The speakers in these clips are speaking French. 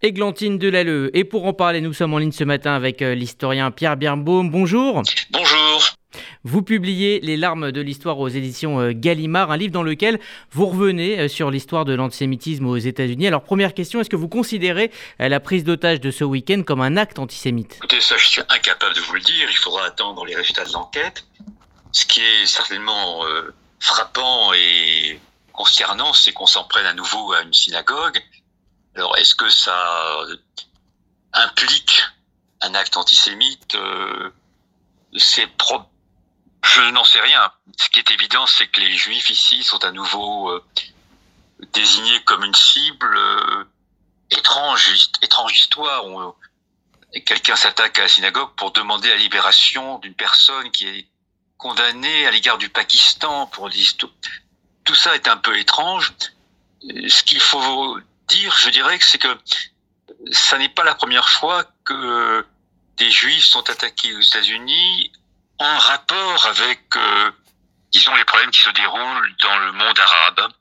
Églantine Delalleux. Et pour en parler, nous sommes en ligne ce matin avec euh, l'historien Pierre Birnbaum. Bonjour. Bonjour. Vous publiez Les larmes de l'histoire aux éditions euh, Gallimard, un livre dans lequel vous revenez euh, sur l'histoire de l'antisémitisme aux États-Unis. Alors, première question, est-ce que vous considérez la prise d'otage de ce week-end comme un acte antisémite? Écoutez, ça, je suis incapable de vous le dire. Il faudra attendre les résultats de l'enquête. Ce qui est certainement frappant et concernant, c'est qu'on s'en prenne à nouveau à une synagogue alors, est-ce que ça implique un acte antisémite euh, Je n'en sais rien. Ce qui est évident, c'est que les Juifs ici sont à nouveau euh, désignés comme une cible euh, étrange, étrange histoire. Quelqu'un s'attaque à la synagogue pour demander la libération d'une personne qui est condamnée à l'égard du Pakistan pour Tout ça est un peu étrange. Ce qu'il faut dire, je dirais que c'est que ça n'est pas la première fois que des juifs sont attaqués aux États-Unis en rapport avec, euh, disons, les problèmes qui se déroulent dans le monde arabe.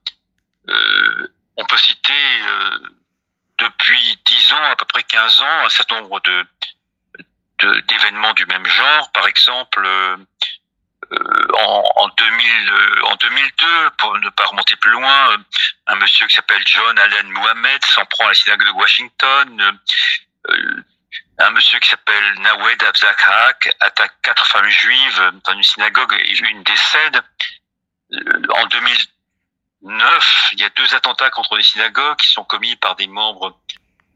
Euh, on peut citer euh, depuis 10 ans, à peu près 15 ans, un certain nombre de d'événements du même genre. Par exemple, en, en, 2000, euh, en 2002, pour ne pas remonter plus loin, euh, un monsieur qui s'appelle John Allen Mohamed s'en prend à la synagogue de Washington. un monsieur qui s'appelle Nawed Abzakak attaque quatre femmes juives dans une synagogue et une décède. En 2009, il y a deux attentats contre des synagogues qui sont commis par des membres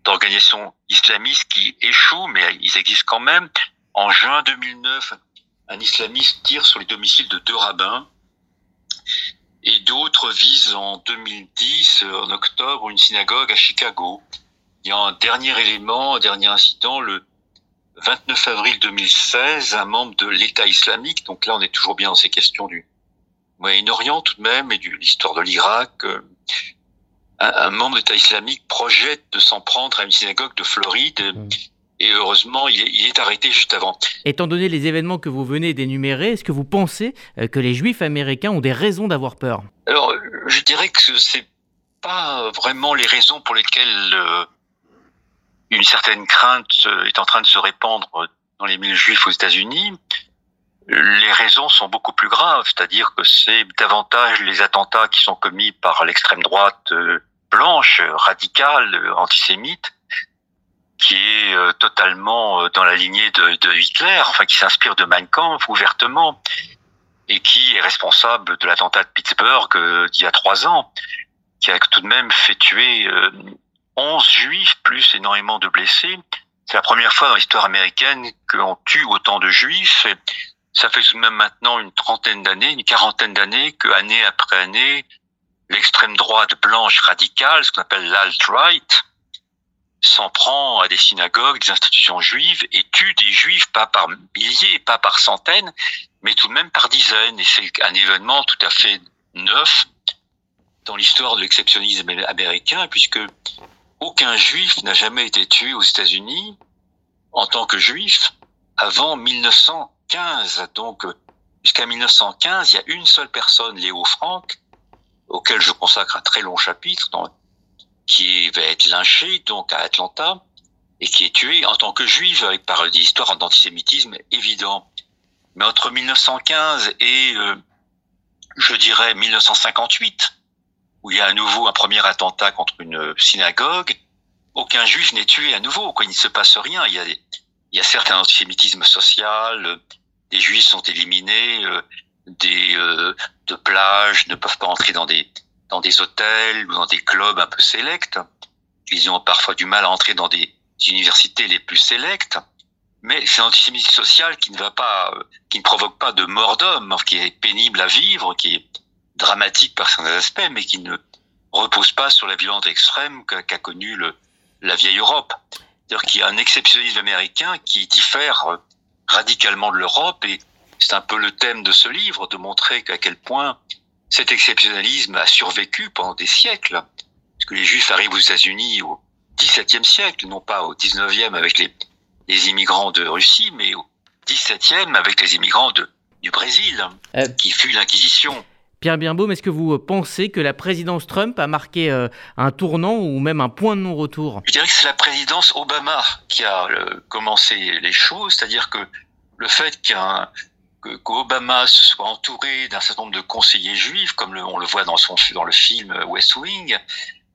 d'organisations islamistes qui échouent, mais ils existent quand même. En juin 2009, un islamiste tire sur les domiciles de deux rabbins et d'autres visent en 2010, en octobre, une synagogue à Chicago. Il y a un dernier élément, un dernier incident, le 29 avril 2016, un membre de l'État islamique, donc là on est toujours bien dans ces questions du Moyen-Orient tout de même et de l'histoire de l'Irak, euh, un, membre de l'État islamique projette de s'en prendre à une synagogue de Floride mmh et heureusement, il est, arrêté juste avant. Étant donné les événements que vous venez d'énumérer, est-ce que vous pensez euh, que les Juifs américains ont des raisons d'avoir peur? Alors, je dirais que c'est pas vraiment les raisons pour lesquelles euh, une certaine crainte euh, est en train de se répandre dans les milieux juifs aux États-Unis. Les raisons sont beaucoup plus graves, c'est-à-dire que c'est davantage les attentats qui sont commis par l'extrême droite blanche, radicale, antisémite, qui est euh, totalement euh, dans la lignée de, de Hitler, enfin qui s'inspire de Mein Kampf ouvertement, et qui est responsable de l'attentat de Pittsburgh euh, d'il y a trois ans, qui a tout de même fait tuer 11 juifs plus énormément de blessés. C'est la première fois dans l'histoire américaine qu'on tue autant de juifs. Et ça fait tout de même maintenant une trentaine d'années, une quarantaine d'années que année après année, l'extrême droite blanche radicale, ce qu'on appelle l'alt-right, s'en prend à des synagogues, des institutions juives et tue des juifs pas par milliers, pas par centaines, mais tout de même par dizaines. Et c'est un événement tout à fait neuf dans l'histoire de l'exceptionnisme américain, puisque aucun juif n'a jamais été tué aux États-Unis en tant que juif avant 1915. Donc, jusqu'à 1915, il y a une seule personne, Léo Frank, auquel je consacre un très long chapitre dans qui va être lynché donc à Atlanta et qui est tué en tant que juif avec par d'histoire d'antisémitisme évident. Mais entre 1915 et euh, je dirais 1958, où il y a à nouveau un premier attentat contre une synagogue, aucun juif n'est tué à nouveau. Quoi, il ne se passe rien. Il y a, il y a certes un antisémitisme social, des juifs sont éliminés, euh, des euh, de plages ne peuvent pas entrer dans des dans des hôtels ou dans des clubs un peu sélects. Ils ont parfois du mal à entrer dans des universités les plus sélectes. Mais c'est un antisémitisme social qui ne va pas, qui ne provoque pas de mort d'homme, qui est pénible à vivre, qui est dramatique par certains aspects, mais qui ne repose pas sur la violence extrême qu'a connue la vieille Europe. C'est-à-dire qu'il y a un exceptionnisme américain qui diffère radicalement de l'Europe et c'est un peu le thème de ce livre, de montrer à quel point cet exceptionnalisme a survécu pendant des siècles, parce que les Juifs arrivent aux États-Unis au XVIIe siècle, non pas au XIXe avec les, les immigrants de Russie, mais au XVIIe avec les immigrants de, du Brésil, euh, qui fut l'Inquisition. Pierre Birnbaum, est-ce que vous pensez que la présidence Trump a marqué un tournant ou même un point de non-retour? Je dirais que c'est la présidence Obama qui a commencé les choses, c'est-à-dire que le fait qu'un qu'Obama soit entouré d'un certain nombre de conseillers juifs, comme on le voit dans, son, dans le film West Wing,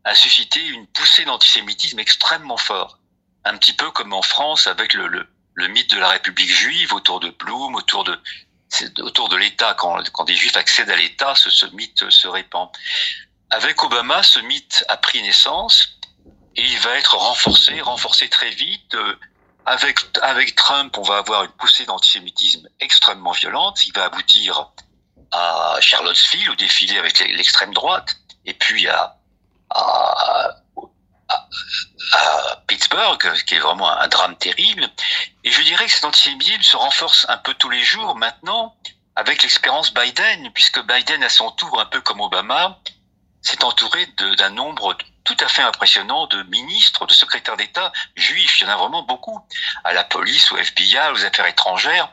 a suscité une poussée d'antisémitisme extrêmement fort. Un petit peu comme en France avec le, le, mythe de la République juive autour de Blum, autour de autour de l'État, quand, quand des juifs accèdent à l'État, ce, ce mythe se répand. Avec Obama, ce mythe a pris naissance et il va être renforcé, renforcé très vite. Avec, avec Trump, on va avoir une poussée d'antisémitisme extrêmement violente. Il va aboutir à Charlottesville, au défilé avec l'extrême droite, et puis à, à, à, Pittsburgh, qui est vraiment un drame terrible. Et je dirais que cet antisémitisme se renforce un peu tous les jours maintenant avec l'expérience Biden, puisque Biden, à son tour, un peu comme Obama, s'est entouré d'un nombre tout à fait impressionnant de ministres, de secrétaires d'État juifs. Il y en a vraiment beaucoup. À la police, au FBI, aux affaires étrangères.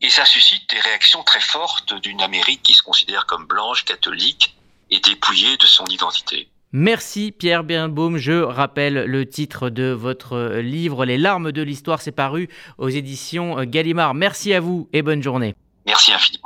Et ça suscite des réactions très fortes d'une Amérique qui se considère comme blanche, catholique et dépouillée de son identité. Merci Pierre Birnbaum. Je rappelle le titre de votre livre Les larmes de l'histoire. C'est paru aux éditions Gallimard. Merci à vous et bonne journée. Merci infiniment.